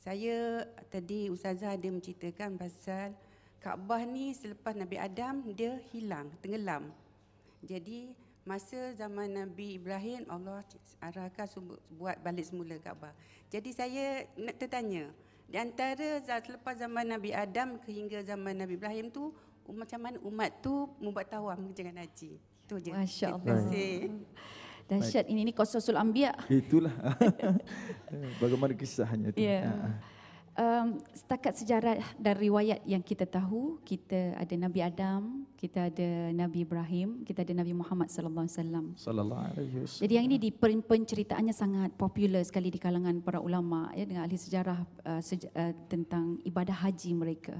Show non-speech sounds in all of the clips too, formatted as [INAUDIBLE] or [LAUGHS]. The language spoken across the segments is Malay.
saya tadi Ustazah ada menceritakan pasal Kaabah ni selepas Nabi Adam dia hilang, tenggelam. Jadi masa zaman Nabi Ibrahim Allah arahkan buat balik semula Kaabah. Jadi saya nak tertanya, di antara selepas zaman Nabi Adam hingga zaman Nabi Ibrahim tu macam mana umat tu membuat tawaf dengan haji? Itu je. Masya-Allah. Terima kasih. Dahsyat ini ni qasasul anbiya. Itulah. [LAUGHS] [LAUGHS] Bagaimana kisahnya tu. Ya. Ha, ha. Um, setakat sejarah dan riwayat yang kita tahu, kita ada Nabi Adam, kita ada Nabi Ibrahim, kita ada Nabi Muhammad sallallahu alaihi wasallam. Sallallahu alaihi wasallam. Jadi yang ini di pen- penceritaannya sangat popular sekali di kalangan para ulama ya dengan ahli sejarah uh, seja- uh, tentang ibadah haji mereka.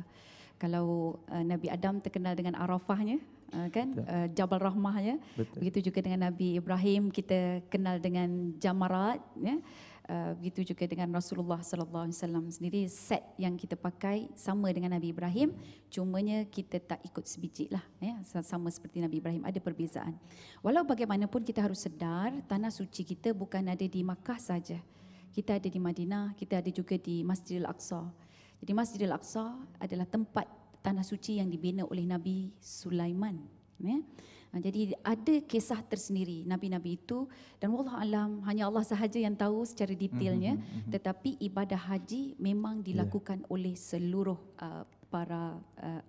Kalau uh, Nabi Adam terkenal dengan Arafahnya, uh, kan uh, Jabal Rahmahnya. Betul. Begitu juga dengan Nabi Ibrahim kita kenal dengan Jamarat ya. Uh, begitu juga dengan Rasulullah sallallahu alaihi wasallam sendiri set yang kita pakai sama dengan Nabi Ibrahim cumanya kita tak ikut sebiji lah ya sama seperti Nabi Ibrahim ada perbezaan. Walau bagaimanapun kita harus sedar tanah suci kita bukan ada di Makkah saja. Kita ada di Madinah, kita ada juga di Masjidil Aqsa. Jadi Masjidil Aqsa adalah tempat tanah suci yang dibina oleh Nabi Sulaiman ya. Ha, Jadi ada kisah tersendiri nabi-nabi itu dan wallah alam hanya Allah sahaja yang tahu secara detailnya. Tetapi ibadah haji memang dilakukan oleh seluruh uh, para uh,